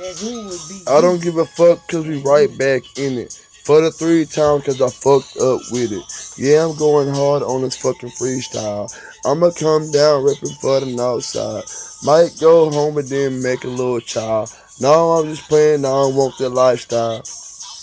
That who would be. I don't give a fuck cause we right back in it. For the three times cause I fucked up with it. Yeah, I'm going hard on this fucking freestyle. I'ma come down ripping for the north side. Might go home and then make a little child. No, I'm just playing, I don't want the lifestyle.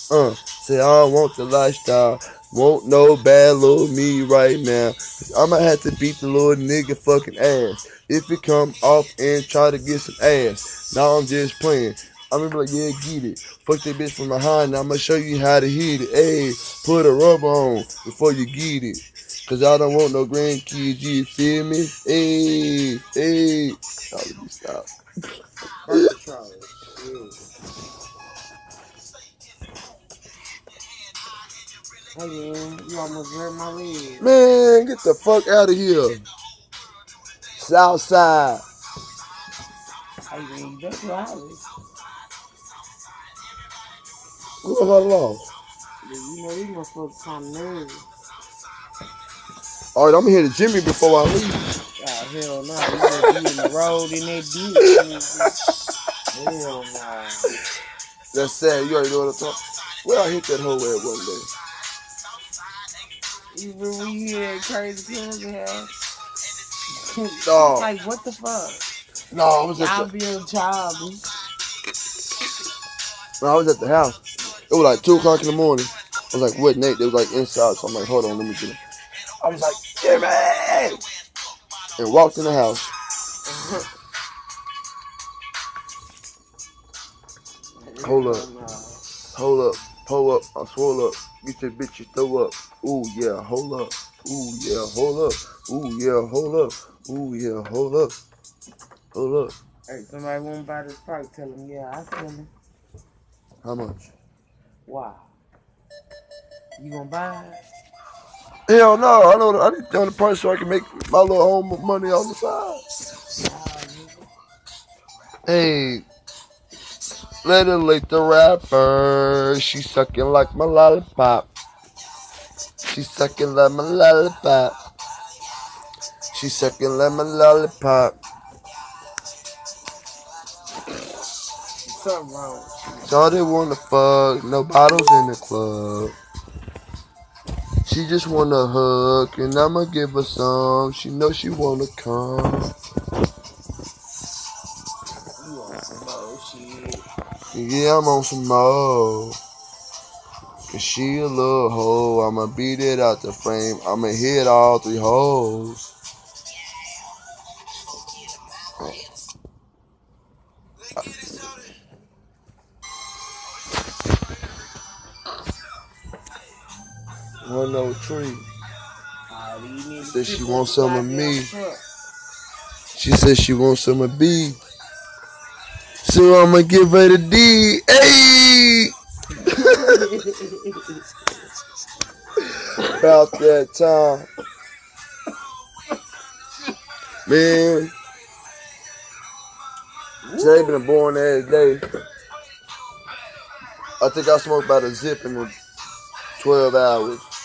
Uh, say I don't want the lifestyle. Won't no bad little me right now. I'ma have to beat the little nigga fucking ass. If it come off and try to get some ass. Now I'm just playing. I'm gonna be like, yeah, get it. Fuck that bitch from behind. Now I'ma show you how to hit it. Hey, put a rubber on before you get it. Cause I don't want no grandkids, you feel me? Hey, hey. Oh, let me stop. Hey man, you almost hurt my leg. Man, get the fuck out of here. Southside. Man, that's your house. Who got lost? You know these motherfuckers kind of nervous. All right, I'm gonna hit the Jimmy before I leave. Oh hell no, you gonna be in the road in that ditch. hell no. That's sad. You already know what I'm talking. About. Where I hit that hoe at one day. When you hear that crazy cousin house? No, Like what the fuck? no, I was at the, being childish. no, I was at the house. It was like two o'clock in the morning. I was like, what, Nate? They was like inside, so I'm like, hold on, let me get it. I was like, Jimmy, and walked in the house. Hold up. Hold up, pull up, I swole up. Get your bitch, you throw up. Ooh yeah, hold up. Ooh yeah, hold up. Ooh yeah, hold up. Ooh yeah, hold up. Hold up. Hey, somebody want to buy this park, tell them, yeah, I sell it. How much? Wow. You gonna buy it? Hell no, I know I need to on the price so I can make my little home money on the side. Hey, her lick the rapper. She sucking like my lollipop. She sucking like my lollipop. She sucking my lollipop. Something wrong. Shawty wanna fuck, no bottles in the club. She just wanna hug, and I'ma give her some. She know she wanna come. You on some bullshit. Yeah, I'm on some more. Cause she a little hoe, I'ma beat it out the frame. I'ma hit all three holes. One no tree. Said she wants some of me. She said she wants some of B. So I'ma give her the D. Hey! About that time. Man. Today been a boring ass day. I think I smoked about a zip in the 12 hours.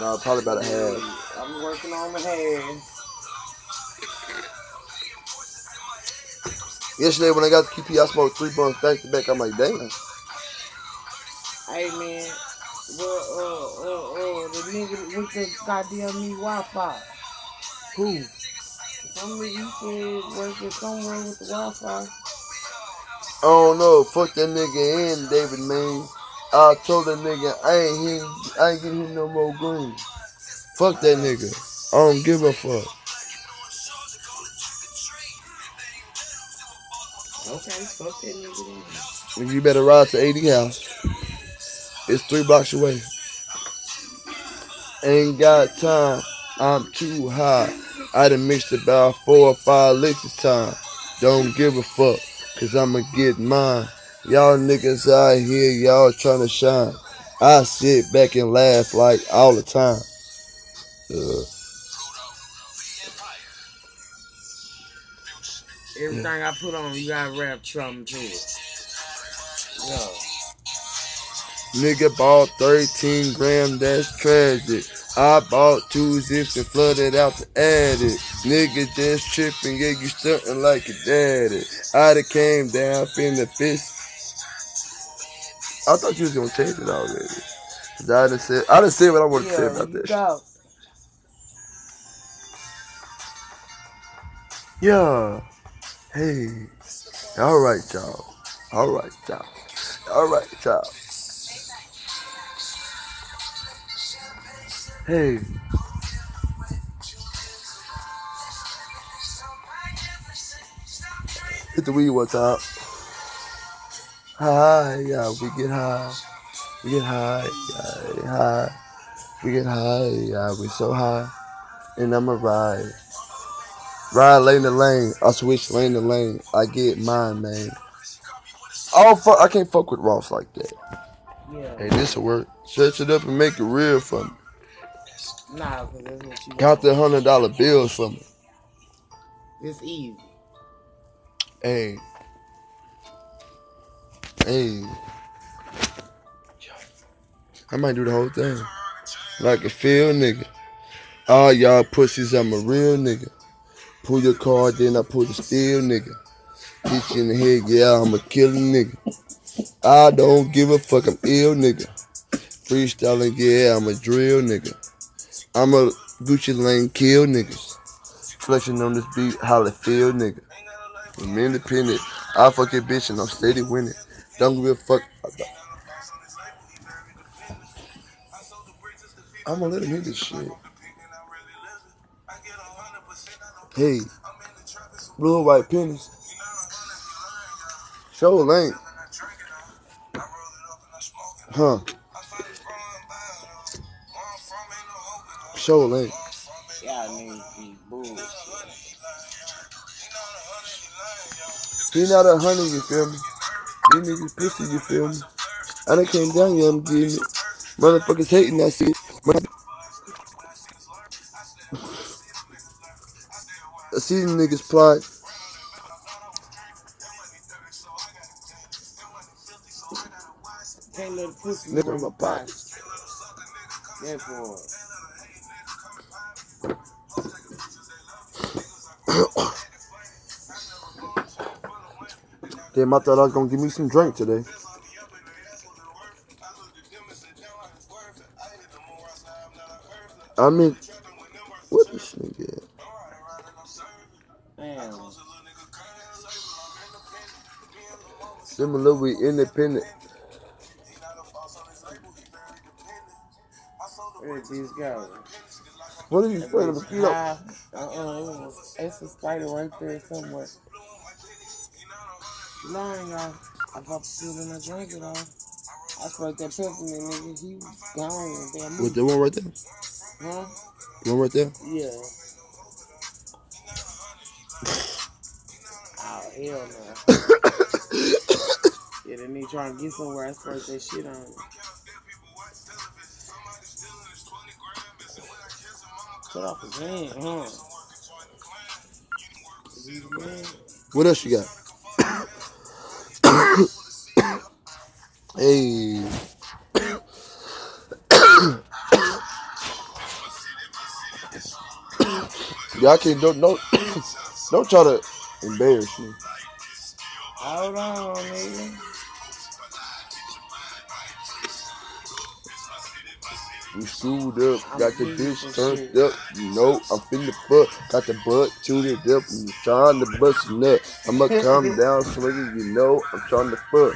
No, probably about a half. I'm working on the hair. Yesterday when I got the QP, I smoked three blunts back to back. I'm like, damn. Hey man, well, uh, uh, uh, the nigga with the goddamn new Wi-Fi. Who? Some nigga you said working somewhere with the Wi-Fi. I don't know. Fuck that nigga and David, man. I told that nigga I ain't him, I ain't getting him no more green. Fuck that nigga. I don't give a fuck. Okay, fuck that nigga then. You better ride to 80 house. It's three blocks away. Ain't got time. I'm too high. I done mixed about four or five licks this time. Don't give a fuck, cause I'ma get mine. Y'all niggas out here, y'all trying to shine. I sit back and laugh like all the time. Uh, Everything I put on, you gotta rap something to it. Yo. Nigga bought 13 gram, that's tragic. I bought two zips and flooded out the attic. Nigga just tripping, yeah, you stunting like your daddy. I done came down, finna fist. I thought you was gonna change it already. 'Cause I didn't say I didn't say what I want to say about this. go. Yeah. Hey. All right, y'all. All right, y'all. All right, y'all. Hey. Hit the weed one time. High, yeah, we get high. We get high, yeah, high. We get high, yeah, we so high. And I'ma ride. Ride lane to lane. I switch lane to lane. I get mine, man. Oh fuck! I can't fuck with Ross like that. Yeah. Hey, this'll work. Stretch it up and make it real for me. Nah, cause that's what you Count the hundred dollar bills for me. It's easy. Hey. Hey. I might do the whole thing. Like a feel nigga. All y'all pussies, I'm a real nigga. Pull your card, then I pull the steel nigga. Hit you in the head, yeah, I'm a killer nigga. I don't give a fuck, I'm ill nigga. Freestyling, yeah, I'm a drill nigga. I'm a Gucci Lane kill niggas. Flexing on this beat, holla feel nigga. I'm independent. I fuck your bitch and I'm steady winning. Don't give a fuck. I'm gonna let him hit this shit. Hey, blue and white pennies. Show lane. Huh. Show lane. Y'all niggas be bullshit. He lies, y'all. He not a hundred, you feel me? These niggas pussy, you feel me? I done came down, yeah, I'm getting it. Motherfuckers hating that shit. I see these niggas plot. Can't let the pussy Nigga in my pocket. Therefore, Damn, I thought I was gonna give me some drink today. I mean, what this nigga damn. Them a little bit independent. Where did these go? What are you afraid of? bitch You know, high. Uh-uh, it's a spider right there somewhere. Lying, y'all. I popped shit in my drink it off. I sprayed that peppermint nigga. He was gone. Damn what the one right there? Huh? The one right there? Yeah. Oh, hell no. yeah, then they trying to get somewhere. I sprayed that shit on. him. Cut off his hand, huh? What else you got? Hey. Y'all can't don't don't don't try to embarrass me. Hold on, nigga. You screwed up, got the bitch turned up. You know I'm finna fuck, got the butt tuned up. I'm trying to bust a nut. I'ma calm down swinging. You know I'm trying to fuck.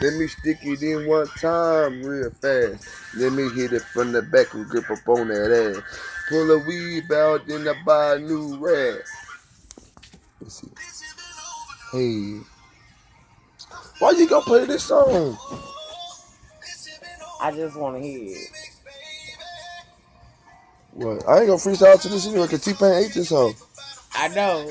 Let me stick it in one time real fast. Let me hit it from the back and grip up on that ass. Pull a weed out, then I buy a new rag. Let's see. Hey. Why you gonna play this song? I just want to hear it. What? I ain't gonna freestyle to this anyway, cause T-Pain ate this song. I know.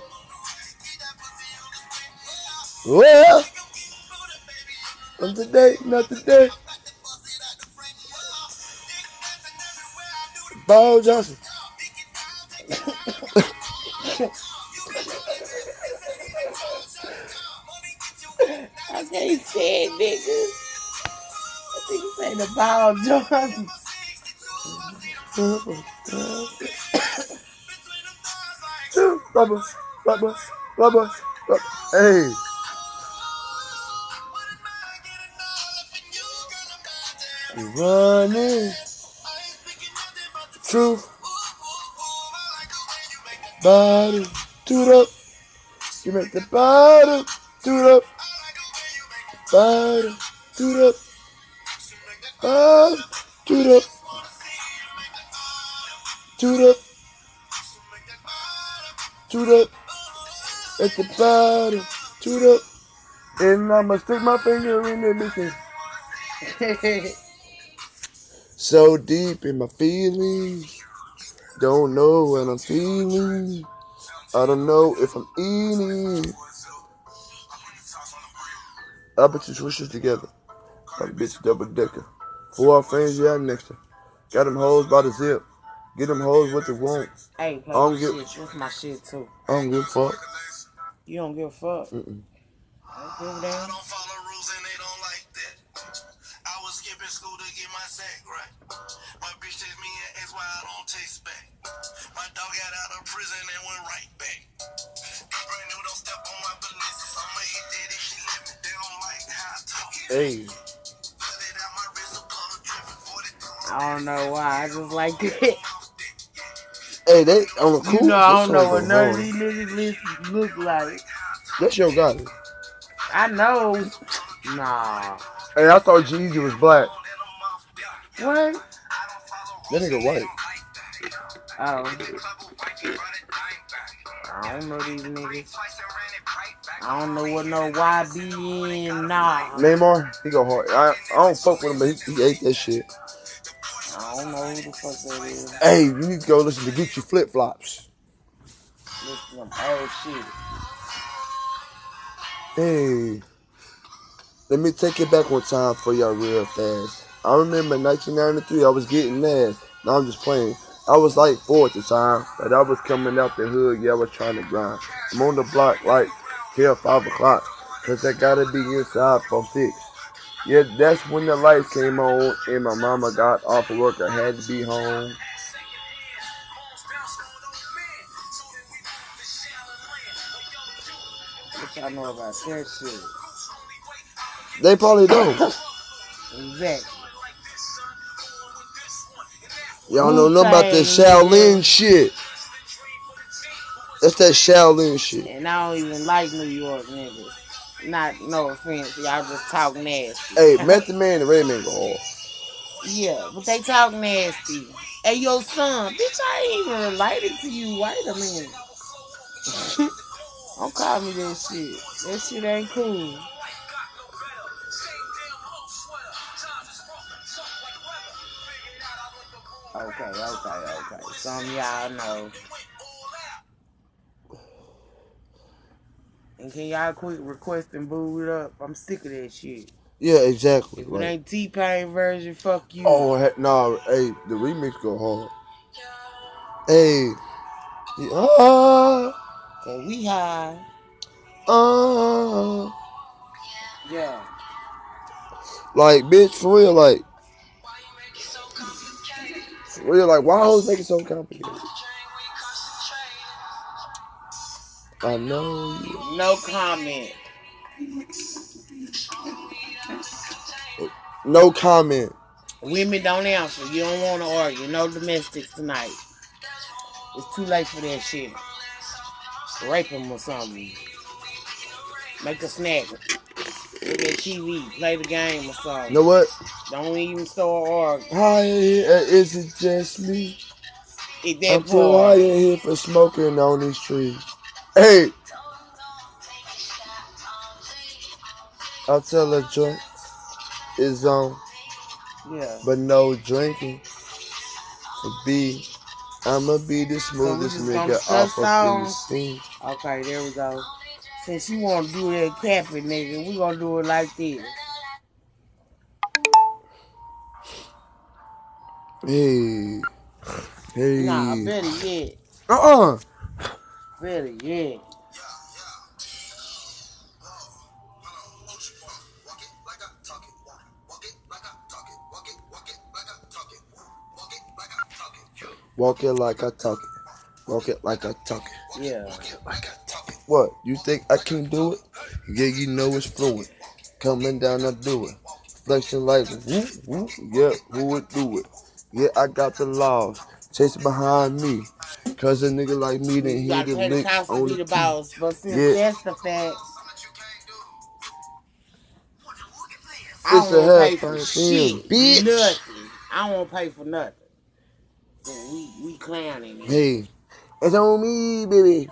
Well, from today, not today. Bo Johnson. I can't stand niggas. I think you say the ball Johnson. Rubber, rubber, rubber, rubber. Hey. Running. Truth. Bottom. Toot up. You make the bottom. Toot up. Bottom. Toot up. Bottom. Toot up. Toot up. Toot up. At the bottom. Toot up. And I'ma stick my finger in the mission. So deep in my feelings. Don't know what I'm feeling. I don't know if I'm eating. I put two switches together. Like a bitch double decker. Four our friends, yeah, next to. Got them hoes by the zip. Get them hoes what they want. hey, play I don't my give- shit. That's my shit too. I don't give a fuck. You don't give a fuck. Mm-mm. I don't give a damn. Me and asked why I don't text back. My dog got out of prison and went right back. These brand new don't step on my balances. I'ma hit that if she let me. They don't like how I talk. Hey, Put it out my wrist, so color dripping. 42 I don't know why. I just like it. hey, they on the cool. You know, I don't know what go none of these niggas look like. That show got it. I know. Nah. Hey, I thought Jeezy was black. What? That nigga white. Oh. I don't know these niggas. I don't know what no YBN nah. Neymar, he go hard. I, I don't fuck with him, but he, he ate that shit. I don't know who the fuck that is. Hey, you need to go listen to Gucci Flip Flops. Listen to some old shit. Hey, let me take it back one time for y'all real fast. I remember 1993, I was getting mad. Now I'm just playing. I was like four at the time, but I was coming out the hood. Yeah, I was trying to grind. I'm on the block like till five o'clock, cause I gotta be inside for six. Yeah, that's when the lights came on and my mama got off of work. I had to be home. What y'all know about that shit? They probably don't. Exactly. Y'all know nothing about that Wu-Tang, Shaolin shit. That's that Shaolin shit. And I don't even like New York niggas. Not no offense, y'all just talk nasty. Hey, Method Man and Redman go hard. Yeah, but they talk nasty. Hey, your son, bitch, I ain't even related to you. Wait a minute. don't call me that shit. That shit ain't cool. Okay, okay, okay. Some y'all know. And can y'all quit requesting boo it up? I'm sick of that shit. Yeah, exactly. If it Like, ain't T Pain version, fuck you. oh, nah, hey, the remix go hard. Hey, ah, Cause we high. ah, Yeah. like, bitch, for real, like, for real, like, why always make it so complicated? I know you. No comment. No comment. Women don't answer. You don't want to argue. No domestics tonight. It's too late for that shit. Rape them or something. Make a snack. Look at TV. Play the game or You something. know what? Don't even start arguing. Hi, is it just me? It I'm that too high in here for smoking on these trees. Hey, I'll tell a joint is on, Yeah. but no drinking. Be I'ma be the smoothest gonna nigga off of songs? Philistine. Okay, there we go. Since you want to do that capping, nigga, we gonna do it like this. Hey. Hey. Nah, better yet. Uh-uh. Better yet. Walk it like I talk it. Walk it like I talk it. Yeah. Walk it like I. What? You think I can't do it? Yeah, you know it's fluid. Coming down, I do it. Flexing like whoop whoop. Yeah, who would do it? Yeah, I got the laws. Chasing behind me. Cause a nigga like me didn't hit the link on the the. But since Yeah. that's the fact, I don't want to pay for shit. bitch. Nothing. I don't want to pay for nothing. So we, we clowning it. Hey, it's on me, baby.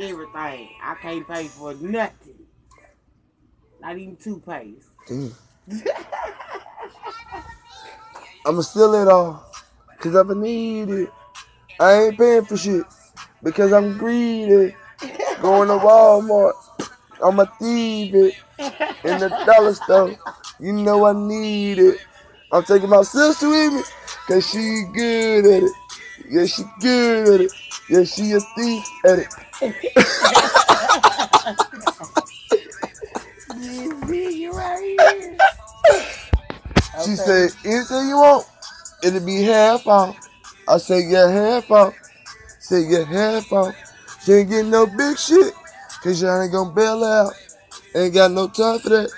Everything. I can't pay for nothing. Not even toothpaste. Damn. I'ma steal it all. Cause if I need it. I ain't paying for shit. Because I'm greedy. Going to Walmart. I'ma thieve it. In the dollar store. You know I need it. I'm taking my sister with me. Cause she good at it. Yeah, she good at it. Yeah, she a thief at it. She Okay. said, anything you want, it'll be half off. I said, yeah, half off. Said, yeah, half off. She ain't getting no big shit, cause y'all ain't gonna bail out. Ain't got no time for that.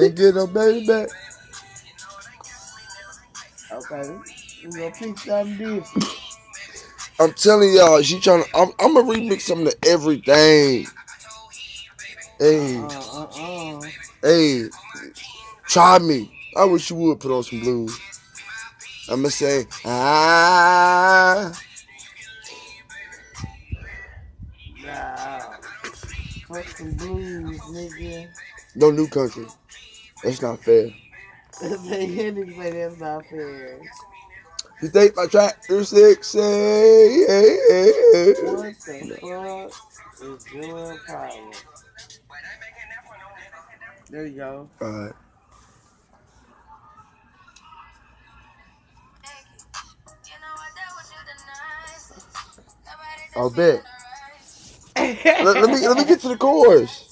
Ain't get no baby back. Okay. We gonna pick something different. I'm telling y'all, she trying to, I'm, I'm gonna remix something to everything. Hey, Uh, uh, uh. hey, try me. I wish you would put on some blues. I'ma say, ah. Nah. Fuck some blues, nigga. Don't do country. That's not fair. nigga say that's not fair. You think my tractor sexy? Hey, hey, hey. What the fuck is your problem? There you go. Alright. I'll bet. Let, let me let me get to the chorus.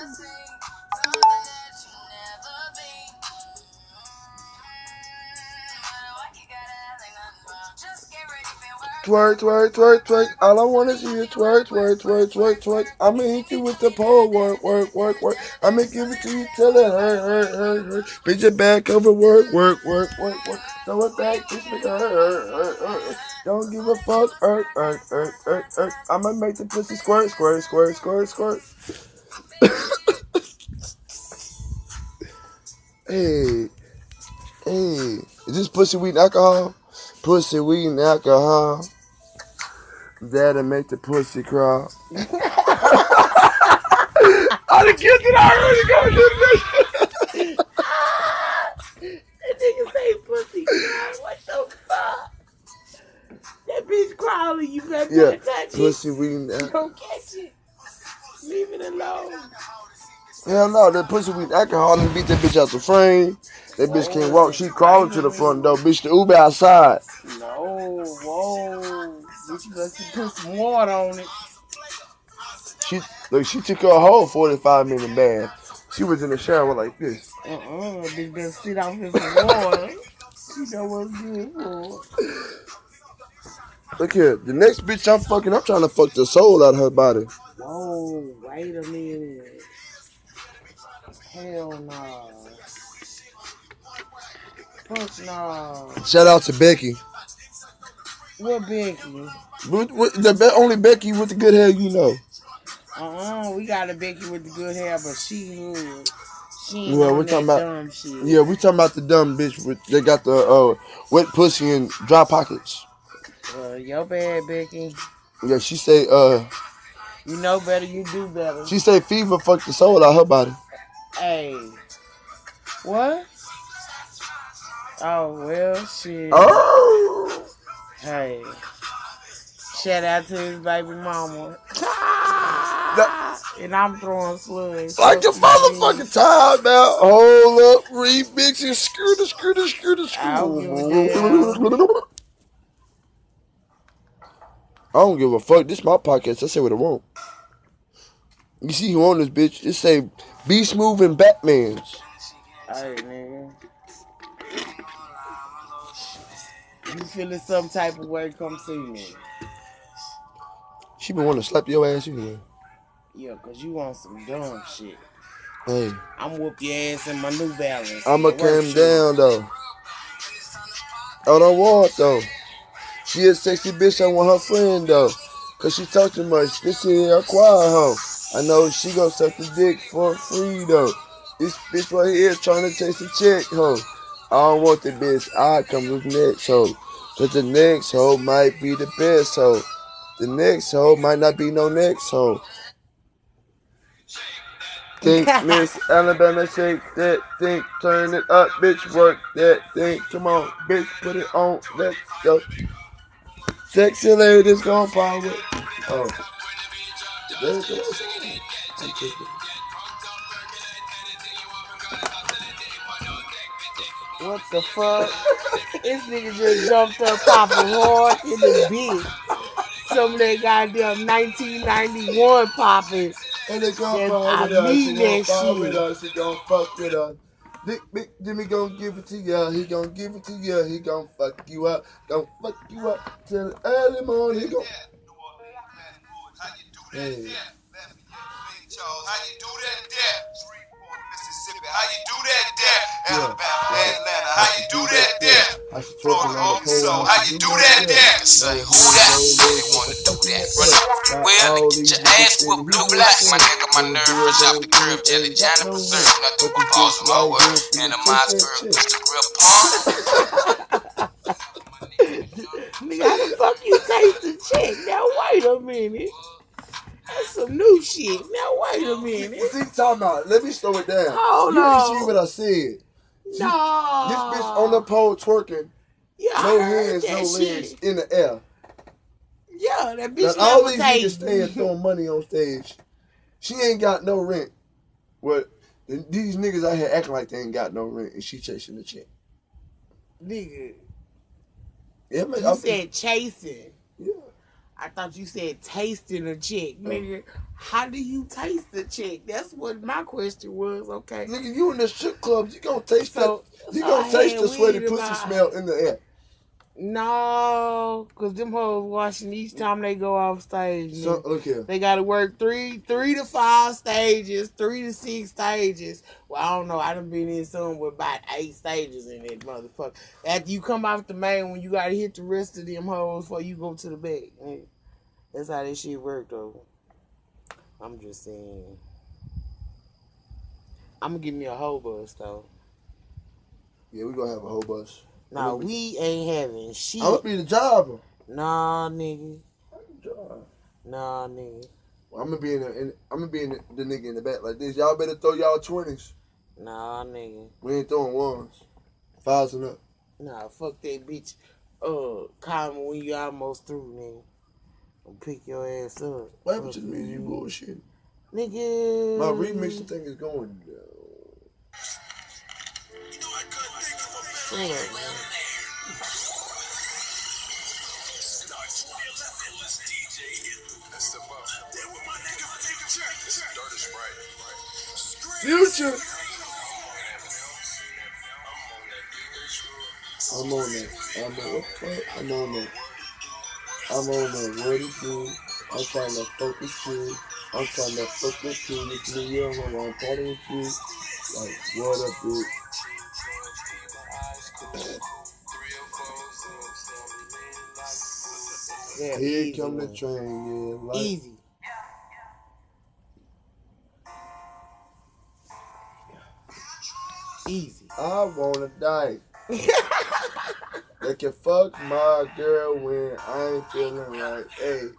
Twerk, twerk, twerk, twerk. All I wanna see is twerk, twerk, twerk, twerk, twerk. I'ma hit you with the pole, work, work, work, work. I'ma give it to you till it hurt, hurt, hurt, hurt. Bitch it back over, work, work, work, work, work. Throw it back, bitch make it hurt, hurt, hurt, hurt. Don't give a fuck, hurt, hurt, hurt, hurt, hurt. I'ma make the pussy squirt, squirt, squirt, squirt, squirt. hey, hey. Is this pussy weed alcohol? Pussy weed and alcohol. That'll make the pussy crawl. I done killed it already. Go do this. That nigga say pussy. God, what the fuck? That bitch crawling. You better Yeah, touch it. pussy weed and alcohol. Don't catch it. Leave it alone. Hell no, that pussy and alcohol and beat that bitch out the frame. That bitch can't walk. She crawling to the front door. Bitch, the Uber outside. No, whoa. Bitch, you must put some water on it. She look. She took her a whole forty-five minute bath. She was in the shower like this. Uh-uh. Bitch better sit out here some water. You know what's good for. Look here. The next bitch I'm fucking, I'm trying to fuck the soul out of her body. Whoa, wait a minute. Hell no. Fuck no. Shout out to Becky. What Becky? With, with, the be- only Becky with the good hair you know. Uh-uh, we got a Becky with the good hair, but she hood. She Yeah, we that talking about- dumb shit. Yeah, we talking about the dumb bitch with they got the uh, wet pussy and dry pockets. Uh, your bad, Becky. Yeah, she say uh You know better, you do better. she say fever fucked the soul out her body. Hey. What? Oh, well, shit. Oh, Hey. Shout out to his baby mama. and I'm throwing slugs. like a you, motherfucking time out. Hold up, remix and screw the screw the screw the I don't screw. I don't give a fuck. This my podcast. I say what I want. You see who on this bitch? It say Be Smooth and Batman's. Alright, nigga. You feeling some type of way, come see me. She been wanting to slap your ass anyway. Yeah, cause you want some dumb shit. Hey, I'm whoop your ass in my New Balance. I'ma calm down though. I don't want though. She a sexy bitch. I want her friend though. Cause she talk too much. This is a quiet hoe. I know she gon' suck the dick for free though. This bitch right here trying to chase a chick hoe. I don't want the bitch. I come with next hoe. Cause the next hoe might be the best hoe. The next hoe might not be no next hoe. Think Miss Alabama shake that thing, turn it up, bitch, work that thing. Come on, bitch, put it on, let's go. Sexy ladies gon' power. Oh. What the fuck? this nigga just jumped up popping hard in the beat. Some of that goddamn 1991 popping. And they gon' Yes, fall I with us, she need gon' that fall shit. with us, he gon' fuck with us. Big, big Jimmy gon' give it to ya, he gon' give it to ya, he gon' fuck you up, gon' fuck you up till early morning, he gon' How you do Hey. There? Big Charles, how you do that there? Shreveport, Mississippi, how you do that there? Alabama, right. Atlanta, how you do that there? I should twerk Florida, on the home, how you do that there? Say who that? They wanna do that. Run well, get your ass whooped blue black, my nigga, my nerve fresh off the curb, jelly, Johnny preserve, nothing but balls in my word. And a Mossberg, Mr. Grip Pond. Nigga, how the fuck you taste the chick? Now wait a minute. That's some new shit. Now wait a minute. See, time out. Let me slow it down. Hold you on. see what I said. No. This bitch on the pole twerking, yeah, I no heard hands, that no shit. legs, in the air. Yeah, that Now, bitch all never these niggas staying throwing money on stage. She ain't got no rent. What? These niggas out here acting like they ain't got no rent, and she chasing the chick. Nigga, Yeah, man. you I'm- said chasing. I thought you said tasting a chick. Mm. Nigga, how do you taste the chick? That's what my question was, okay? Nigga, you in the strip club, you gonna taste So, that. You so gonna I taste the sweaty pussy my- smell in the air. No, because them hoes watching each time they go off stage. So here. They got to work three, three to five stages, three to six stages. Well, I don't know. I done been in some with about eight stages in it, motherfucker. After you come off the main one, you got to hit the rest of them hoes before you go to the back. That's how this shit work, though. I'm just saying. I'm gonna give me a whole bus though. Yeah, we gonna have a whole bus. Nah, we ain't having shit. I'm gonna be the driver. Nah, nigga. Nah, nigga. I'm gonna be in, the, in I'm gonna be in the, the nigga in the back like this. Y'all better throw y'all twenties. Nah, nigga. We ain't throwing ones. Fives and up. Nah, fuck that bitch. Uh, call me when you almost through, nigga. I'll pick your ass up. What happened to me? You you. bullshit. Nigga. My remixing thing is going down. Up, man. Future. I'm on that. I'm on fuck? I'm on that. I'm on that. What it do? I'm trying to focus you. I'm trying to with you. Me, you don't want to party with you. Like, what up, dude? Yeah, Here easy come the train, yeah. Like, Easy. Easy. I wanna die. they can fuck my girl when I ain't feeling like, hey.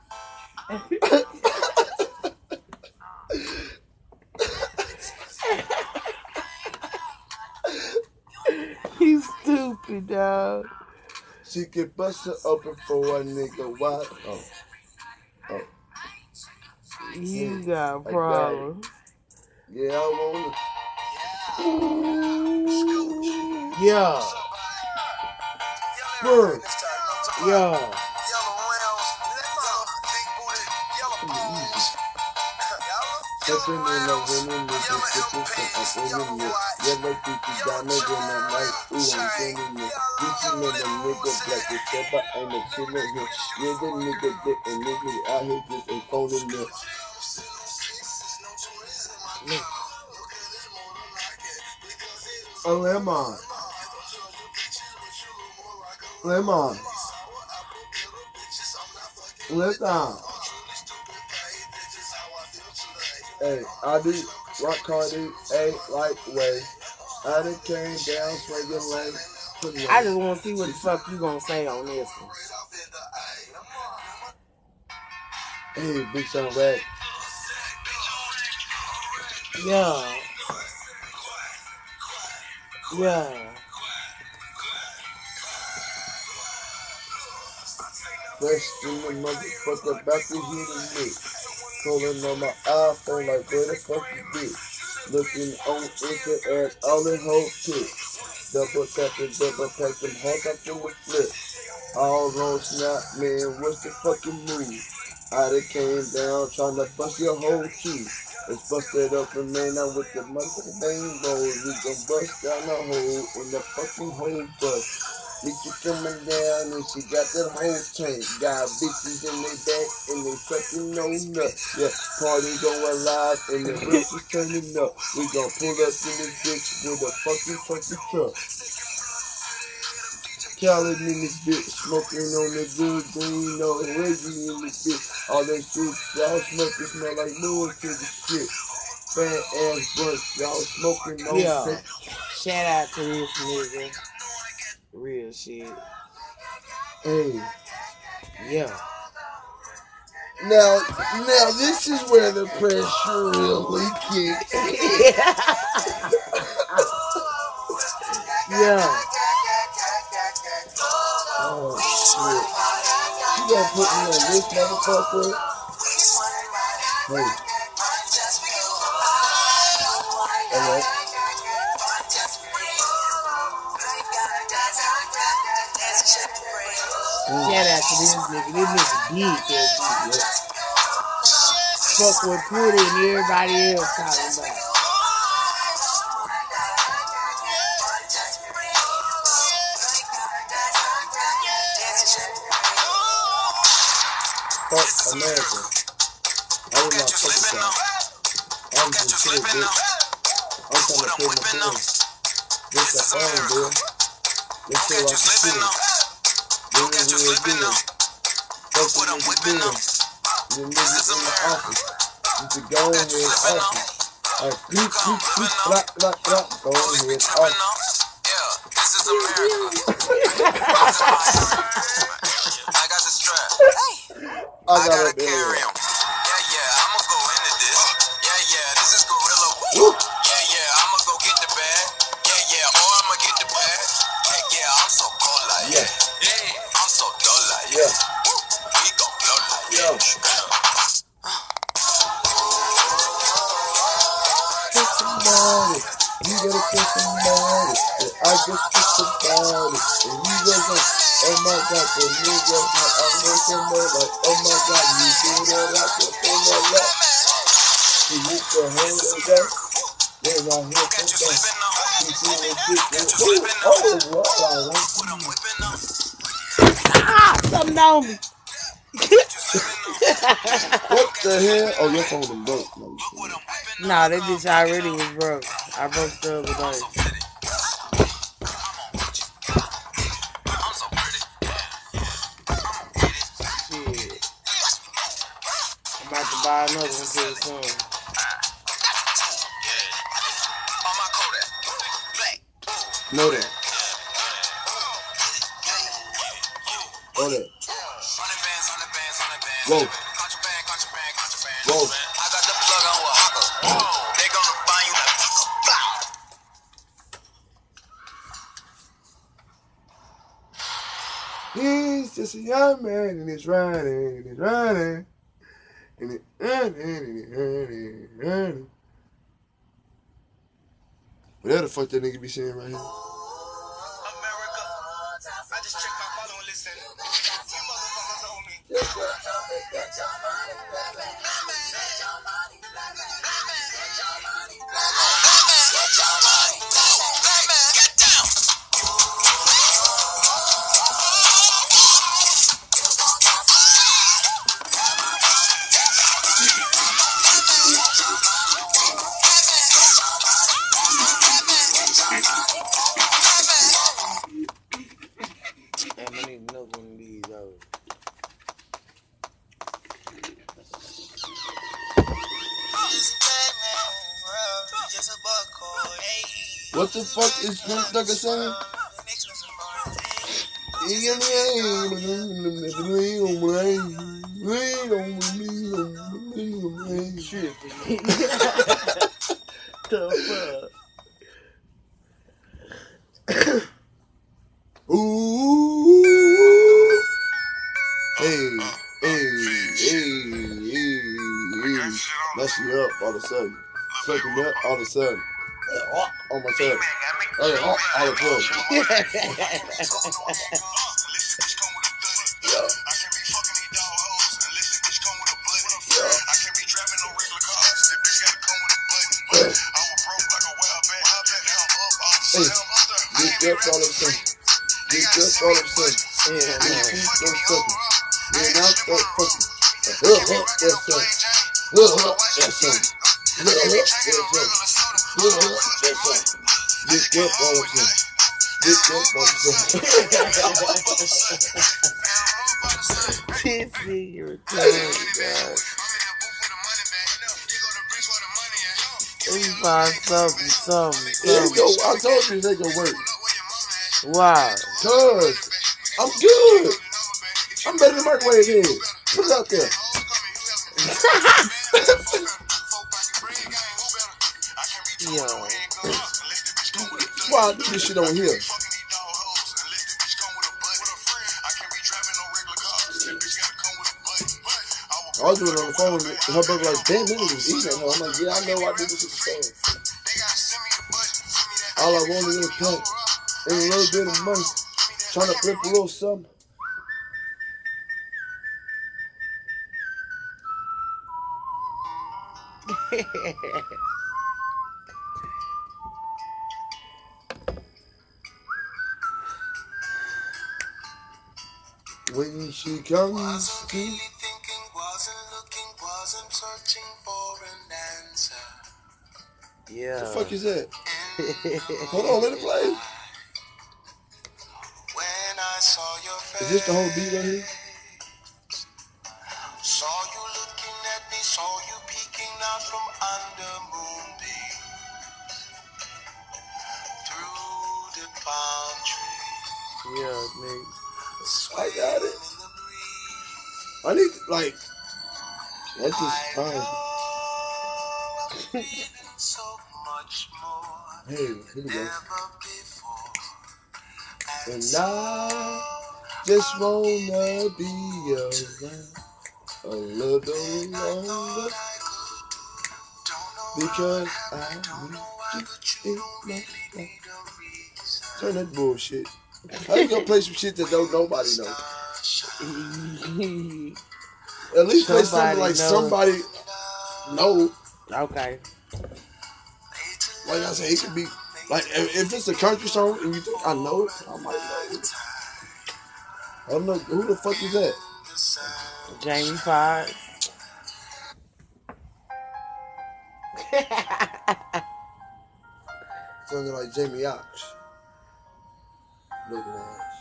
He's stupid, dog. She can bust it open for a nigga. Why? Oh, oh. You mm. got a got it. problem. yeah, I Yeah, wanna. Brr. yeah. Stepping in the women with the bitches from up in the Yeah, like Gucci diamonds in the night. Ooh, I'm feeling it. Gucci Mane, the nigga black as ever. Ain't a killer here. Yeah, the nigga dick and nigga out here just ain't phoning it. A lemon. Lemon. Listen. Hey, I do rock Cardi, a lightweight. I done came down swinging putting I just want to see what the fuck you gonna say on this one. Hey, big sound rap. Yeah. Yeah. Fresh in the motherfucker about to hit lick. Calling on my iPhone like where the fuck you be? Looking on Insta as all in whole pick. Double tapping, double them hard up in the flip. All on snap, man, what's the fucking move? I done came down trying to bust your whole key. It's busted up and man, I'm with the motherfucking main road. We gon' bust down the hole in the fucking whole bus. Bitch, coming down and she got that whole tank. Got bitches in their back and they sucking no nut. Yeah, party going live and the roof is turning up. We gon' pull up in this bitch with a fucking funky truck. Khaled in this bitch, smoking on the good green, no Reggie in this bitch. All that shit, y'all smoking smell like Lewis to the shit. Fat ass bunch, y'all smoking no Yeah. Shout out to this nigga. Real shit. Hey. Yeah. Now, now this is where the pressure really kicks. Yeah. Oh shit! You gonna put me on this motherfucker? Hey, alright. Shout out to this nigga. This nigga did that shit. Fuck what Twitter and everybody else talking about. Fuck America. I was not fucking time. I'm just chill, bitch. I'm trying to pay my bills. This the phone, bill. This shit like a shit. This is real deal. Fuck with nigga bill. The niggas in the office. You can go in here and office. Like, beep, beep, beep, black, black, black. Go in here and office. I got the strap. Hey! I got gotta it there. carry 'em. And I just kiss somebody. And you was like, oh my god, the nigga, like, I'm looking there like, oh my god, you do that like a thing that like. She used to hold it back. Then I hit Got you the back. slipping now. She see the dick. Got you Ooh, slipping now. oh, what I want. What I'm whipping now. Ah, something on me. What the hell? Oh, your phone done broke. No, Look what I'm whipping nah, that bitch already was broke. I broke the other I'm day. Buy another one. Know that. Know that. Whoa. Whoa. He's just a young man and he's running and he's running. And he's running and he's running and running. Whatever the fuck that nigga be saying right here. Fuck is Snoop Dogg saying? Tripping. the Ooh. Hey, hey, hey, hey, hey. Mess you up all of a sudden. Fuck me up all of a sudden. On my. Hey, oh, all can the sudden. Hey, get up all of a sudden. Get up all of a sudden. Yeah, man. keep those fucking. Yeah, now start fucking. Huh, huh, that's something. Huh, huh, that's something. Huh, huh, that's something. Huh, huh, that's something. Get up all of a sudden. Get up all of a sudden. This nigga retarded, God. Let me find something, something, There you go. something. I told you they gonna work. Wow. Cause I'm good. I'm better than microwave head. Put it out there. Yo. Why this shit on here? I was doing it on the phone. and Her brother like, damn, nigga was her. I'm like, yeah, I know this with the phone. All I want wanted was pay and a little bit of money. Trying to flip a little something. She comes Wasn't really thinking, wasn't looking, wasn't searching for an answer. Yeah. the fuck is that? Hold on, let it play. When I saw your face, Is this the whole beat right here? saw you looking at me, saw you peeking out from under moonbeams through the palm tree. Yeah, nigga. I got it. In the breeze. I need like that's just fine. know I'm feeling so much more Hey, here we go. And I just wanna be around a little I longer I could. Don't know because I don't know why, need you in my life. need a reason. Turn that bullshit. How you gonna play some shit that don't nobody know? At least play something like knows. somebody know. okay. Like I said, it could be like if, if it's a country song and you think I know it, I might know it. I don't know who the fuck is that. Jamie Foxx. Sounding like Jamie Ox. Looking ass.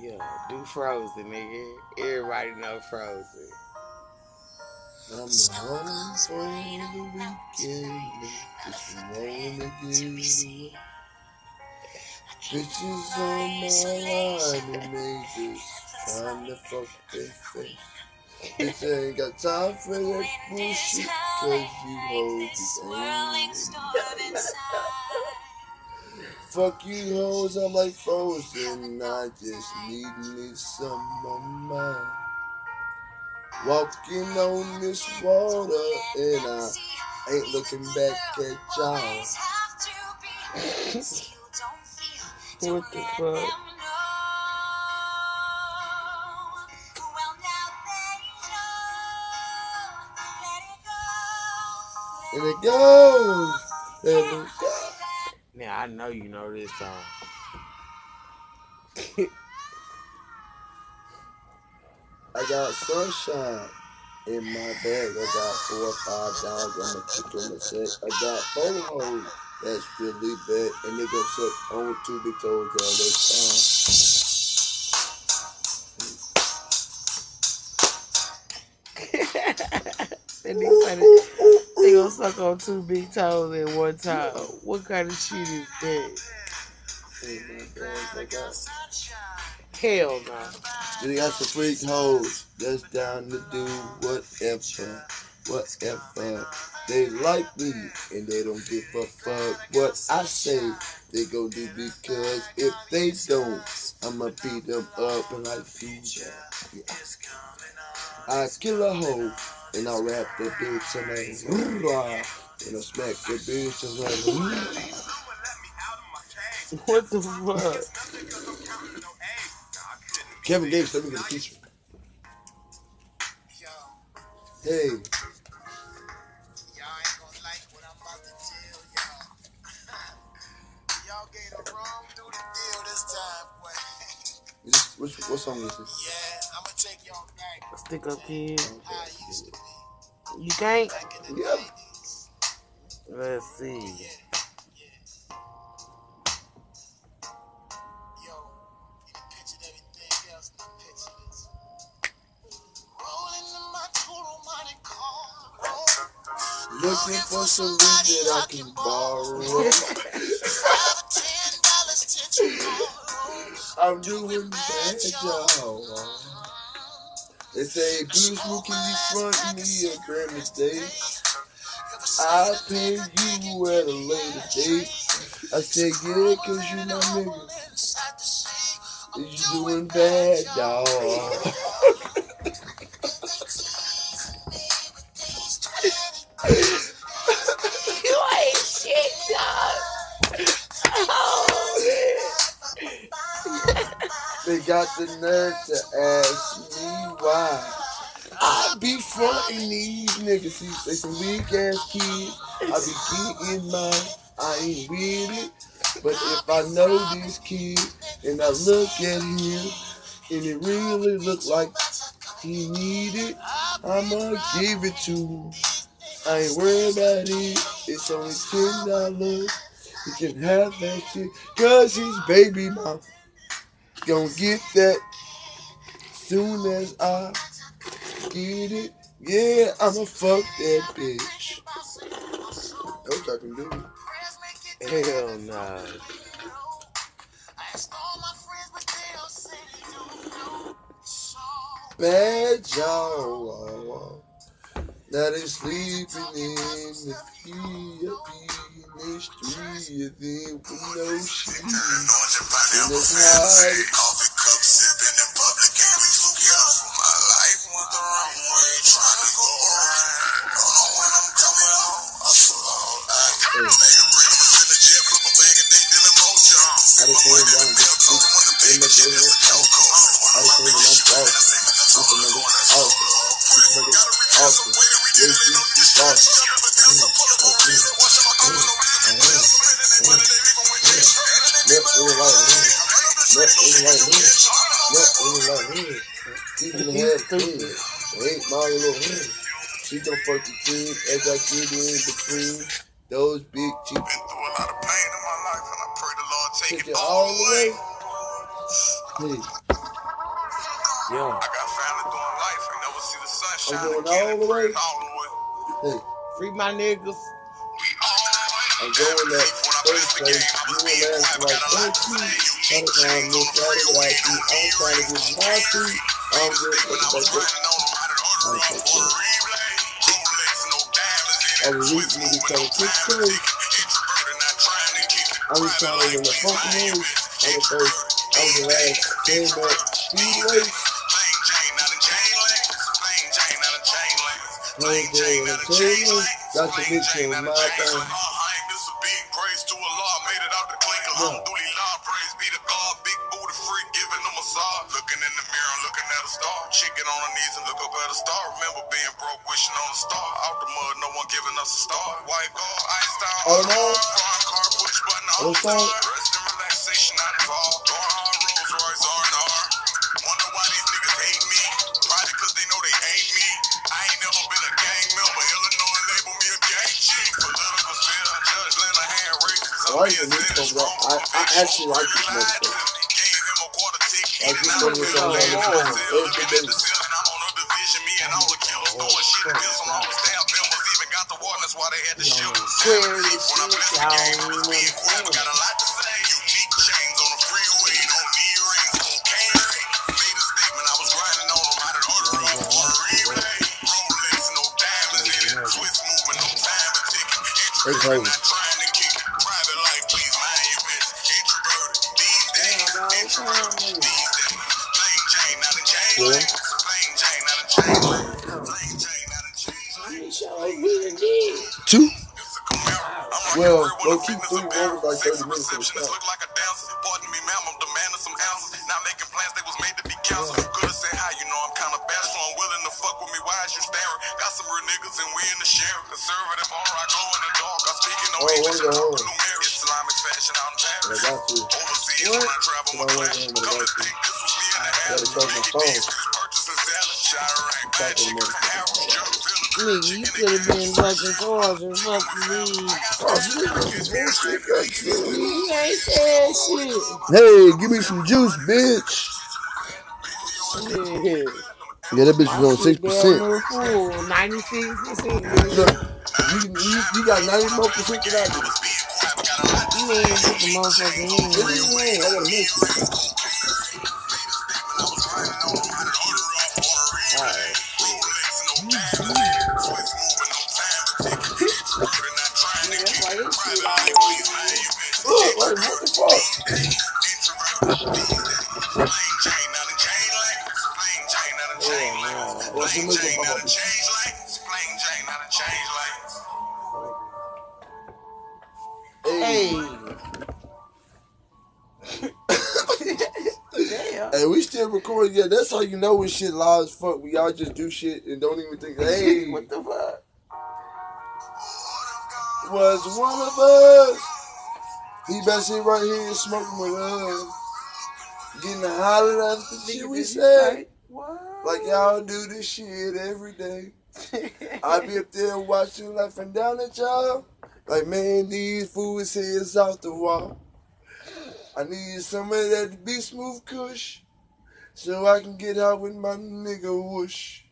Yeah, do Frozen, nigga. Everybody know Frozen. I'm home for the weekend. Just wanna give Bitches on my line and they just trying to fuck their face. Bitch, I ain't got time for that bullshit, cause you hoes be Fuck you hoes, I'm like frozen. I just need me some of mine. Walking on this water, and I ain't looking back at y'all. What the fuck? And it goes, and it goes. Now I know you know this song. I got sunshine in my bag. I got four or five dollars. I'ma put them. I got four hoes that's really bad, and they gon' suck on two toes all the time. Suck on two big toes at one time. What kind of shit is that? In my bag, got. Hell no. They got some freak hoes that's down to do whatever, whatever. They like me and they don't give a fuck what I say. They gon' do because if they don't, I'ma beat them up and I do that. Yeah. I kill a hoe and I rap the bitch and I and I smack the bitch and I What the fuck? Kevin Gates, let me get a feature. Hey, y'all ain't gonna like what I'm about to tell y'all. y'all gave the wrong dude the deal this time, boy. is this, which, what song is this? yeah, I'ma take y'all back Stick up kid. You can't? back in the Yeah. 90s. Let's see. Yeah, yeah. Yo, you done pictured everything else, now picture this. Rolling in my Toro Monte Carlo. Looking for some weed that I can borrow. Ten dollars. I'm doing bad, y'all. They say, Goose, who can you front me a Grammy stage? I'll pay you at a later date. I said, yeah, cause you my nigga. You doing bad, y'all. You ain't shit, dog. Oh, They got the nerve to ask me I be fronting these niggas. See, they some weak ass kids. I be getting mine. I ain't with it. But if I know this kid and I look at him and it really look like he need it, I'ma give it to him. I ain't worried about it. It's only ten dollars. He can have that shit. Cause his baby mom gonna get that soon as I get it. Yeah, I'ma fuck that bitch. That's what I can do. hell nah. Bad. Now they sleeping in the PFP in the street, then. Left in right hand. Left in right hand. Left in right hand. He can have ten. Ain't my little hand. She gon' fuck the team as I get in between those big cheeks. Been through a lot of pain in my life, and I pray the Lord take Take it it all all the way. Hey, Yo, I got family doing life, ain't never see the sunshine I'm going again. all and the pray way. it all the way. hey. free my niggas. We all the way I'm going up first place. You and last like 13. Had a time miss right without you. I'm trying to get my feet. I'm good for the budget. I'm so good. I was to come six days. I was trying to win the funk moves. I'm the first. I'm the last. Stand up. Speedway. Hey, boy, okay. Got the bitch in my thing. Looking in the mirror, looking at a star. Chicken on her knees and look up at a star. Remember being broke, wishing on a star. Out the mud, no one giving us a star. White gold, ice down. Oh, no. Car, push button, like the new. I, I actually like this motherfucker. Gave him a quarter ticket. Like this one was on my phone. every day. I'm on Well, rocking low real key, with a three fitness like 30 minutes for the receptionist look like a dancer. Pardon me, ma'am, I'm demanding some ounces. Not making plans, they was made to be counseled. You could've said hi, you know I'm kinda bashful. I'm willing to fuck with me. Why is you staring? Got some real niggas and we in the share. Conservative, alright, glow in the dark. I speak in no Oh, English. I the talk hole? to numeric. Islamic fashion out in Paris. Overseas What? when I travel my Come on, class. wait, wait, Come to think this was me in the Gotta alley. charge my Mickey phone. D's, purchasing salad. Chirac, bad Talking chicken Nigga, you could have been ducking cars and fucking me. Oh, this is bullshit. God damn it. You ain't said shit. Hey, give me some juice, bitch. Shit. Yeah, that bitch was on six percent. 96%, Look, you, you, you got ninety more percent than I do. You ain't put the motherfucker What do in. you mean? I gotta miss it. What's the nigga about? Hey, Hey. Damn. hey, we still recording. Yeah, that's how you know when shit live as fuck. We all just do shit and don't even think. Hey, What the fuck? was one of us. He best sit right here smoking with us. Getting the holler at the shit we did you said. say- What? Like y'all do this shit every day. I be up there watching laughing down at y'all. Like man, these fools heads off the wall. I need some of that be smooth kush. So I can get out with my nigga whoosh.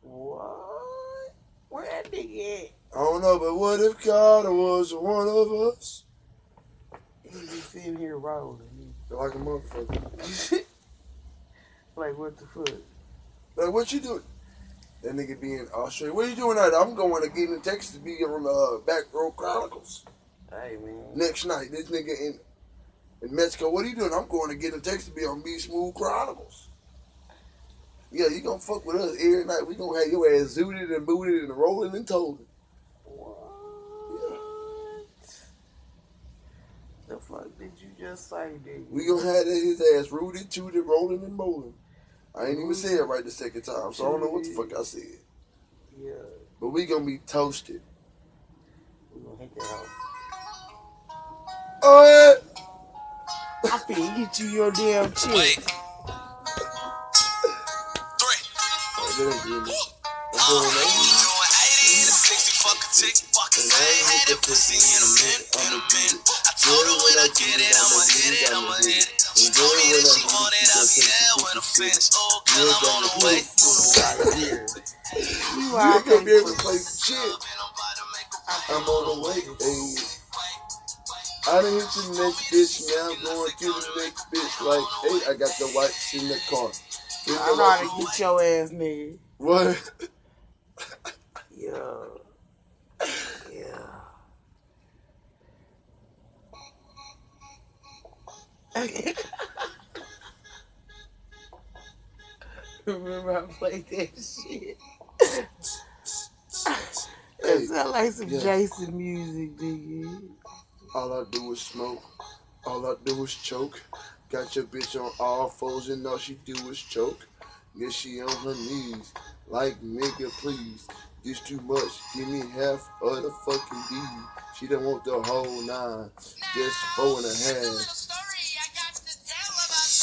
What? Where that nigga at? I don't know, but what if Carter was one of us? He just sitting here rolling. Like a motherfucker. like, what the fuck? Like, what you doing? That nigga be in Australia. What you doing out? I'm going to get in Texas to be on the uh, Back Row Chronicles. Hey, man. Next night, this nigga in in Mexico. What are you doing? I'm going to get in Texas to be on B Smooth Chronicles. Yeah, you gonna fuck with us every night. We gonna have your ass zooted and booted and rolling and told. What? The fuck did you just say, nigga? We gonna have his ass rooted, tooted, rolling and bowling. I ain't even say it right the second time, so I don't know what the fuck I said. Yeah, But we gonna be toasted. we gonna hit that hoe. Oh yeah. I finna get you your damn chick. Wait. Three. Oh, that ain't good. I'm doing Doing that. 80 to 60, fuck a tick, fuck 'cause I ain't had that pussy in a minute, in a minute. I told her when I get it, I'ma hit it, I'ma hit it. She told me that she want it, I'll be there when I'm finished. Oh, girl, I'm on the way. You You out ain't gonna be able to play shit. I'm on the way. Hey. I done hit the next bitch, now I'm going to the next bitch. Like, hey, I got the wipes in the car. Here's I the know how to wipes. get your ass, nigga. What? Yeah. Remember I played that shit? It sound like some yeah. Jason music, nigga. All I do is smoke. All I do is choke. Got your bitch on all fours and all she do is choke. Yeah, she on her knees. Like, nigga, please. This too much. Give me half of the fucking D. She don't want the whole nine. Just four and a half.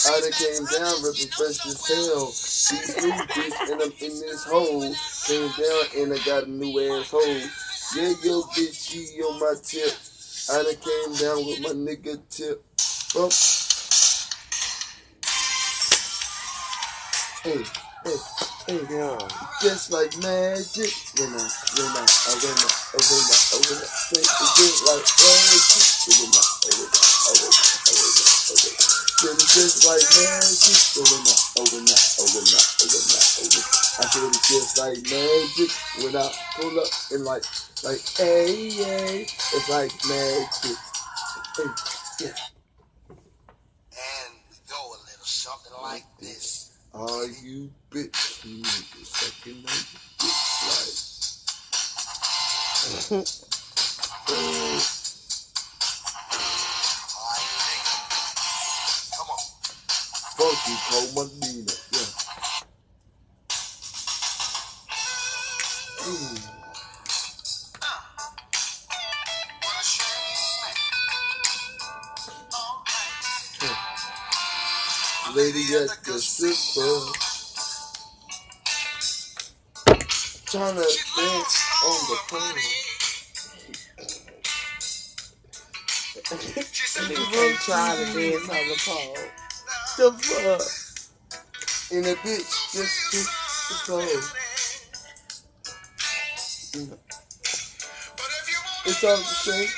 I done came down ripping fresh as hell. These new bitch and I'm in this hole. Came down and I got a new asshole. Yeah, yo, bitch, she on my tip. I done came down with my nigga tip. Well, hey, hey, hey, Yeah. just like magic. When I, when I, I when I, I when I, I when I, say it just like magic. When I, I when I, I when I, I when I, I when I. Said it just like magic. When I, I when I, I said it just like magic. When I pull up and like, like, hey, hey, it's like magic. Hey, yeah. And we go a little something like this. Are you bitch niggas sucking on your dick like Medina? Yeah. What. Lady at the strip. Trying to dance on the phone. Niggas ain't trying to dance on the pole. The fuck? And the bitch just took the phone. It's all the same.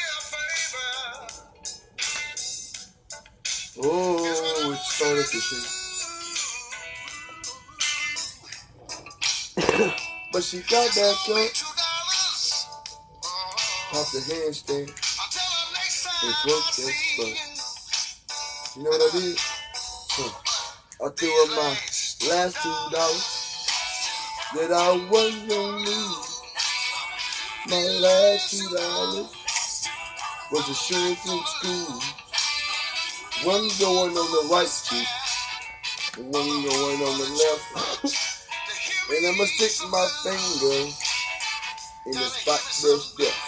Oh, it's started to shit. but she got back up, popped the handstand, and twerked that butt. You know what I did? I threw her my last two dollars that I wasn't gonna lose. My last two dollars was insurance in school. One going on the right cheek, one going on the left. And I'ma stick my finger in the spot that's death.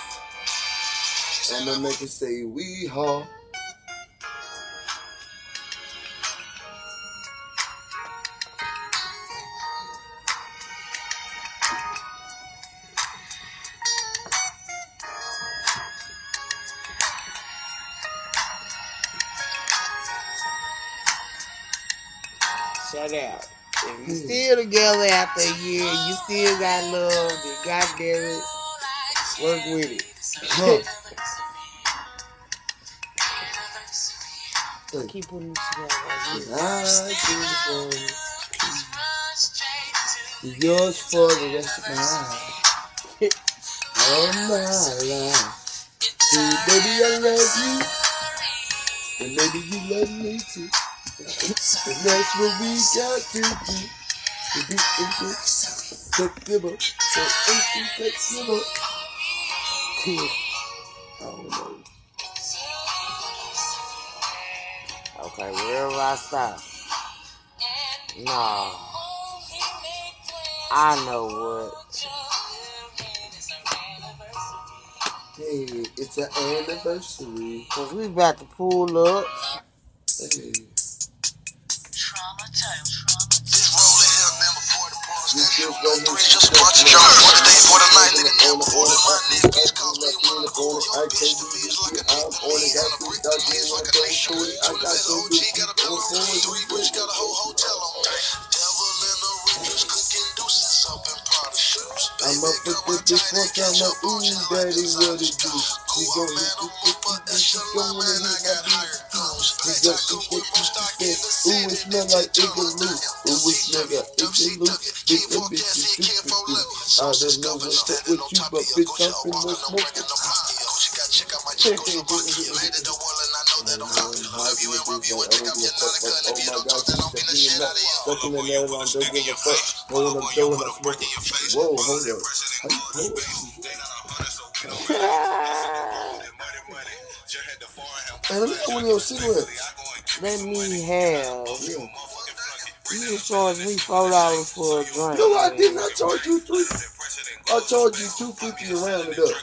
I'ma make it say we haw. After a year, you still got love, then goddamn it, work with it. Huh. Hey. Keep putting this shit out like this. I just want yours for the rest of my life. All my life. See, baby, I love you. And maybe you love me too. And that's what we got to do. To be indestructible. So indestructible. Kiss. Oh no. Okay, wherever I stop. Nah. I know what. Hey, it's an anniversary. Cause we about to pull up. Hey. This on for it, the on money. it, on Bitch, it, cause me, you on wanna go. I bitch, can't the bitch like a. I'm on it. Got Gotta thugs like a go nation. for it. I got OG, got a pillow three, bitch, got a whole hotel on. I'm up with this China fuck, got I'm your like, boo ooh, just daddy, what it do? We gon' hit on my butt, this, that's gon' wanna hit my beat. We got I this, cook with this, most this, stock in this, the ooh, it smell like igloo. Ooh, it smell like igloo. Bitch, that bitch is stupid. I don't know what's up with you, but bitch, I'm finna smoke. She check out my chico, so monkey. Made it the wall, and I know that I'm. Love you and rub you and think I'm your Monica. And if you don't talk, then I'm finna shit out of you. Stuck in the nail, I don't give a fuck. Roll up, throwing up, smoking. Whoa, hold up. How you pull it? Man, let me get one of your cigarettes. Let me have. Yeah. You just charge me four dollars for a drink. No, I didn't. I charged you three. I charged you two fifty to round it up.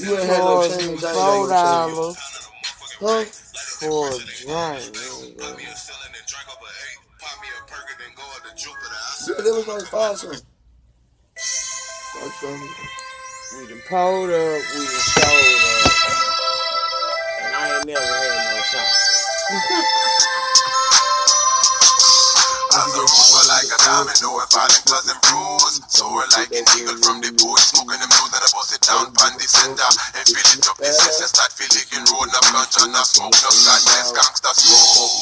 You ain't had no change. me I ain't got four no change. dollars Huh? for a drink. Yeah, that was like. Like. We done pulled up, we done showed up. And I ain't never had no time. Under roofer like a diamond, know if I like cousin bruise. Soar like an eagle from the bush, smoking them nose and I bust it down pan the center. And fill it up, the session start filling in road up ganja, now smoke no sadness, gangsta smoke.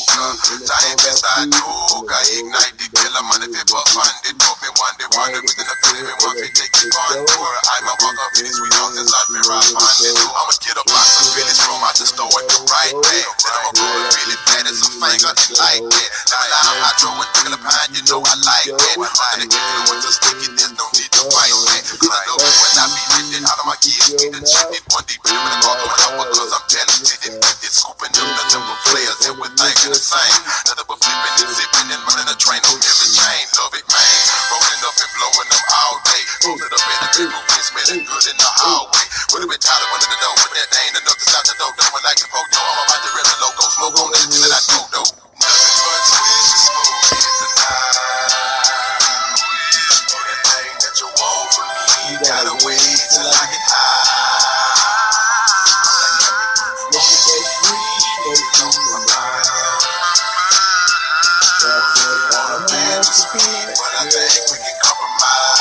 Time best I do, I ignite the killer man if you buff and it up me one day wonder within the film and want to take it on tour. I'm a walk up in this house and start me rap on the do. I'ma get up on some finish from out the store with the right way. Then I'ma go and really fat as a finger and like it. Now I'm hydro and pickle a pine, you know I like it. I'm gonna give you one to stick it, there's no need to fight it. Cause I know when I be hitting out of my kids, get the shit, it one deep in the car going out because I'm talented and gifted, scooping them, nothing but players and we're thinking the same. Nothing but flipping and zipping and running a train on every chain. Love it, man. Rolling up and blowing them all day. Roll up in the table, been smelling good in the hallway. Would have been tired of under the door, but that ain't enough to stop the dope. Don't like the photo, I'm about to rip the logo, smoke on anything that I do, though. Nothing but twist is me, gotta wait till I get high. Look at that sweet smoke in my mind. That's it. I'm Man, to speed, but I think we can compromise.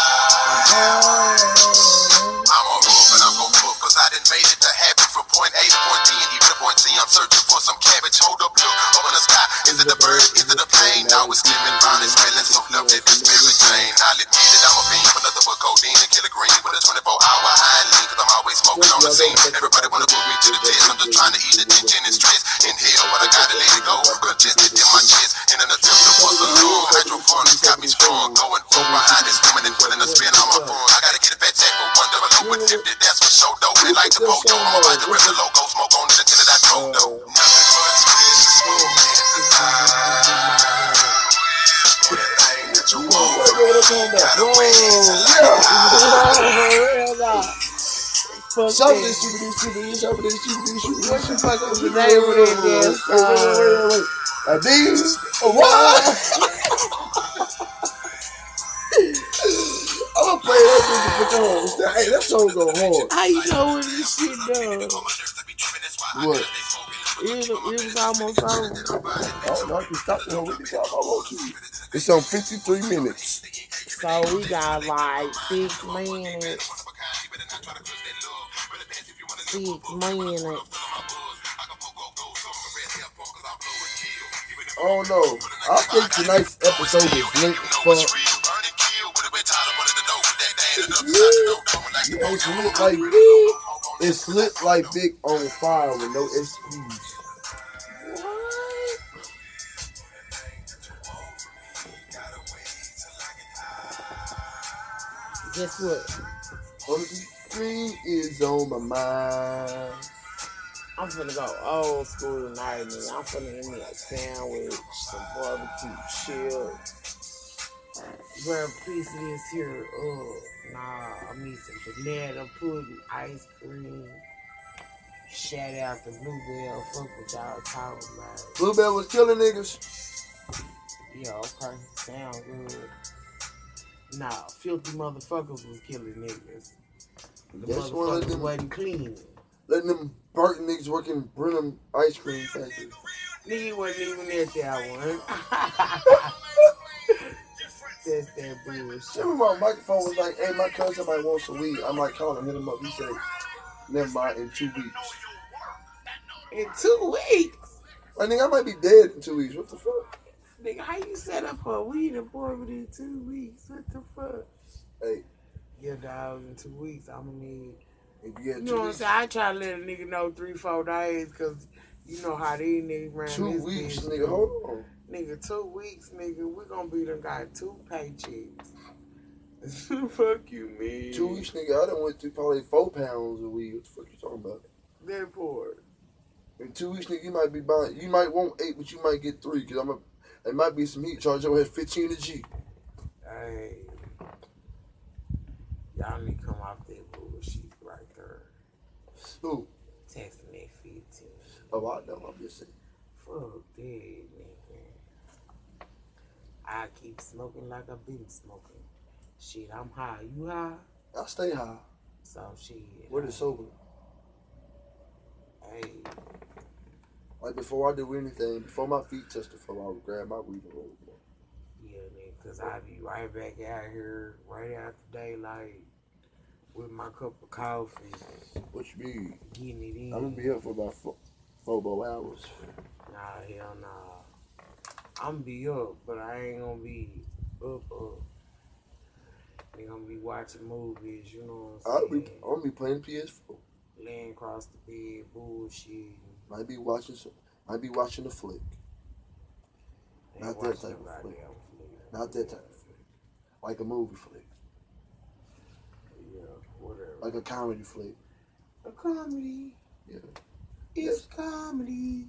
I'm on roof and I'm gon' book cause I done made it to happy from point A to point B and even to point C. I'm searching for some cabbage. Hold up, look up in the sky. Is it a bird? Is it a plane? Now it's slimming, fine, it's smelling so lovely. This Mary Jane. I'll admit that I'm a a 24 hour high lean cause I'm always smoking on the scene. Everybody wanna book me to the test. I'm just trying to ease the tension and stress. Inhale, but I gotta let it go. Congested in my chest. In an attempt to bust a lung. Hydroponics got me strong. Going from behind this woman and putting a spin on my phone. I gotta get a fat tech for one double O with 50. That's for show though. They like the photo. I'm about to rip the logo. Smoke on it until I told though. Nothing from me. Gotta wait till I get high. Fuck Show this stupid, this this stupid, this stupid, this stupid. What you fucking name of that Wait, wait, wait, wait, wait. What? I'm gonna play that with the Hey, that song go hard. How you know what this shit does? What? It, it was almost over. Oh, no, can stop the whole week. I want you. It's on 53 minutes. So we got like six minutes. Six minutes. Don't know. I think tonight's episode is lit as fuck. Yeah, it's lit like it's lit like big on fire with no excuse. Guess what? Screen is on my mind. I'm finna go old school tonight, nigga. I'm finna eat me a sandwich, some barbecue chips. A piece of this here. Oh, nah, I need some banana pudding, ice cream. Shout out to Blue Bell. Fuck what y'all talking about. Blue Bell was killing niggas. Yeah, okay. Sound good. Nah, filthy motherfuckers was killing niggas. The That's motherfuckers them- wasn't clean. Letting them Burton niggas working Brenham ice cream factory. Nigga wasn't even at that one. That's that bullshit. Remember my microphone was like, hey, my cousin might want some weed. I'm like, call him, hit him up. He said, never mind, in two weeks. In two weeks. I think I might be dead in two weeks. What the fuck? Nigga, how you set up a weed appointment in two weeks? What the fuck? Hey, Yeah, dog, in two weeks, I'm gonna need. if you You know what I'm saying? I try to let a nigga know three, four days, cause you know how these niggas around two this weeks, bitch. nigga, hold on. Nigga, two weeks, nigga, we gonna be done got two paychecks. fuck you, man. Two weeks, nigga, I done went through probably four pounds of weed. What the fuck you talking about? That part. In two weeks, nigga, you might be buying, you might want eight, but you might get three, because I'm a, it might be some heat charge over here, 15 to G. Hey. Y'all need to come off that bullshit right there. Who? Texting that 15. Oh, I know, I'm just saying. Fuck that, nigga. I keep smoking like I've been smoking. Shit, I'm high. You high? I stay high. So shit. What is sober? Hey, Like before I do anything, before my feet touch the floor, I would grab my weed and roll it. yeah, nigga, cause I be right back out here right after daylight with my cup of coffee, What you mean? getting it in. I'm gonna be up for about four, four more hours. Nah, hell nah. I'm be up, but I ain't gonna be up up. They gonna be watching movies, you know what I'll I'm be. I'm gonna be playing PS4. Laying across the bed, bullshit. Might be watching some, might be watching a flick. Ain't Not that type of flick. flick. Not that type of flick. Like a movie flick, Yeah, whatever. like a comedy flick. a comedy. Yeah. It's comedy.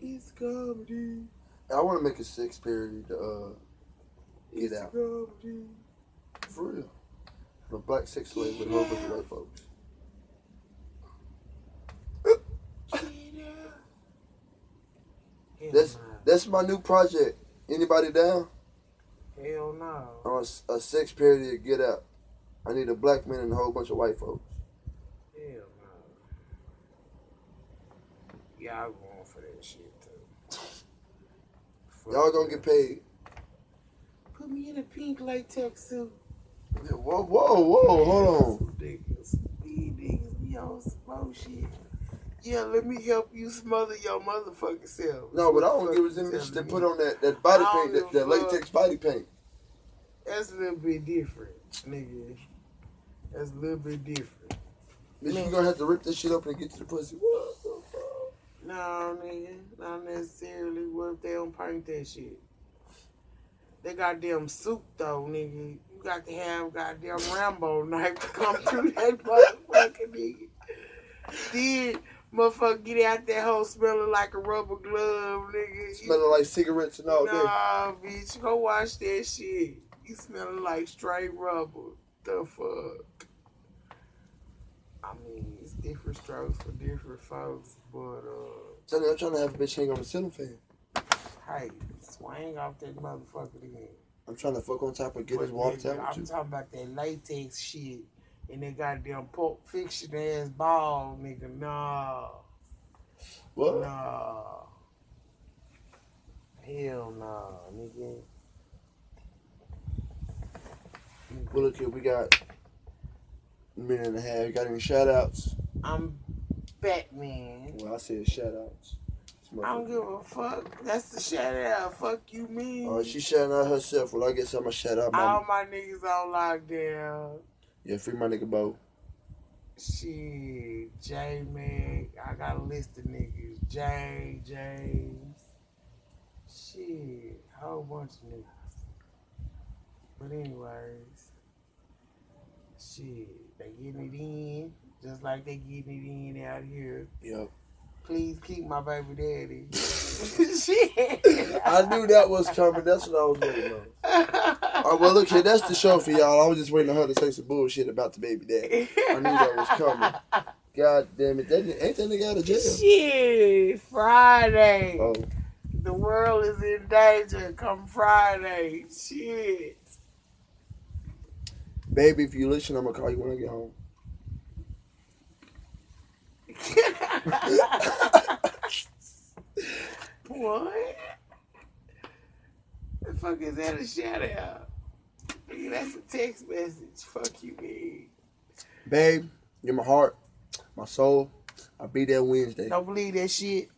It's comedy. I want to make a six parody to uh, Get It's Out. comedy. for real. A black sex slave with a whole bunch of white folks. Get out. Hell That's nah. that's my new project. Anybody down? Hell no. On a, a sex parody to Get Out. I need a black man and a whole bunch of white folks. Hell no. Y'all going for that shit too. Y'all gonna get paid. Put me in a pink latex suit. Whoa, whoa, whoa, hold on. These niggas be on some bullshit. Yeah, let me help you smother your motherfucking self. No, but I don't give a damn. Just to put on that, that body paint, that, that give a fuck. latex body paint. That's a little bit different, nigga. That's a little bit different. Bitch, you gonna have to rip this shit open and get to the pussy. What the fuck? No, nigga, not necessarily. What if they don't paint that shit? They goddamn soup though, nigga. You got to have goddamn Rambo knife to come through that motherfucking nigga. Then motherfucker get out that hole smelling like a rubber glove, nigga. You- Smelling like cigarettes and all that. Nah, bitch, go wash that shit. You smelling like straight rubber. The fuck? I mean, it's different strokes for different folks, but uh, Tell you, I'm trying to have a bitch hang on the ceiling fan. hey, swing off that motherfucker again. I'm trying to fuck on top and get his water towel I'm talking about that latex shit and that goddamn Pulp Fiction ass ball, nigga. Nah, What? nah. Hell nah, nigga. Well, look here, we got a minute and a half. Got any shout outs? I'm Batman. Well, I said shout outs. I don't give a fuck. That's the shout out. Fuck you, me. Oh, she shouting out herself. Well, I guess I'm gonna shout out my All my niggas on lockdown. Yeah, free my nigga Bo. Shit, J Mac. I got a list of niggas. Jay, James. Shit, whole bunch of niggas. But anyways, shit, they getting it in just like they getting it in out here. Yep. Please keep my baby daddy. shit. I knew that was coming. That's what I was waiting on. Oh, well, look here, that's the show for y'all. I was just waiting on her to say some bullshit about the baby daddy. I knew that was coming. God damn it, that, ain't that nigga out of jail? Shit, Friday. Oh, The world is in danger come Friday. Shit. baby, if you listen, I'm gonna call you when I get home. what? The fuck is that a shout out? Nigga, that's a text message. Fuck you, man. Babe, you're my heart, my soul. I'll be there Wednesday. Don't believe that shit.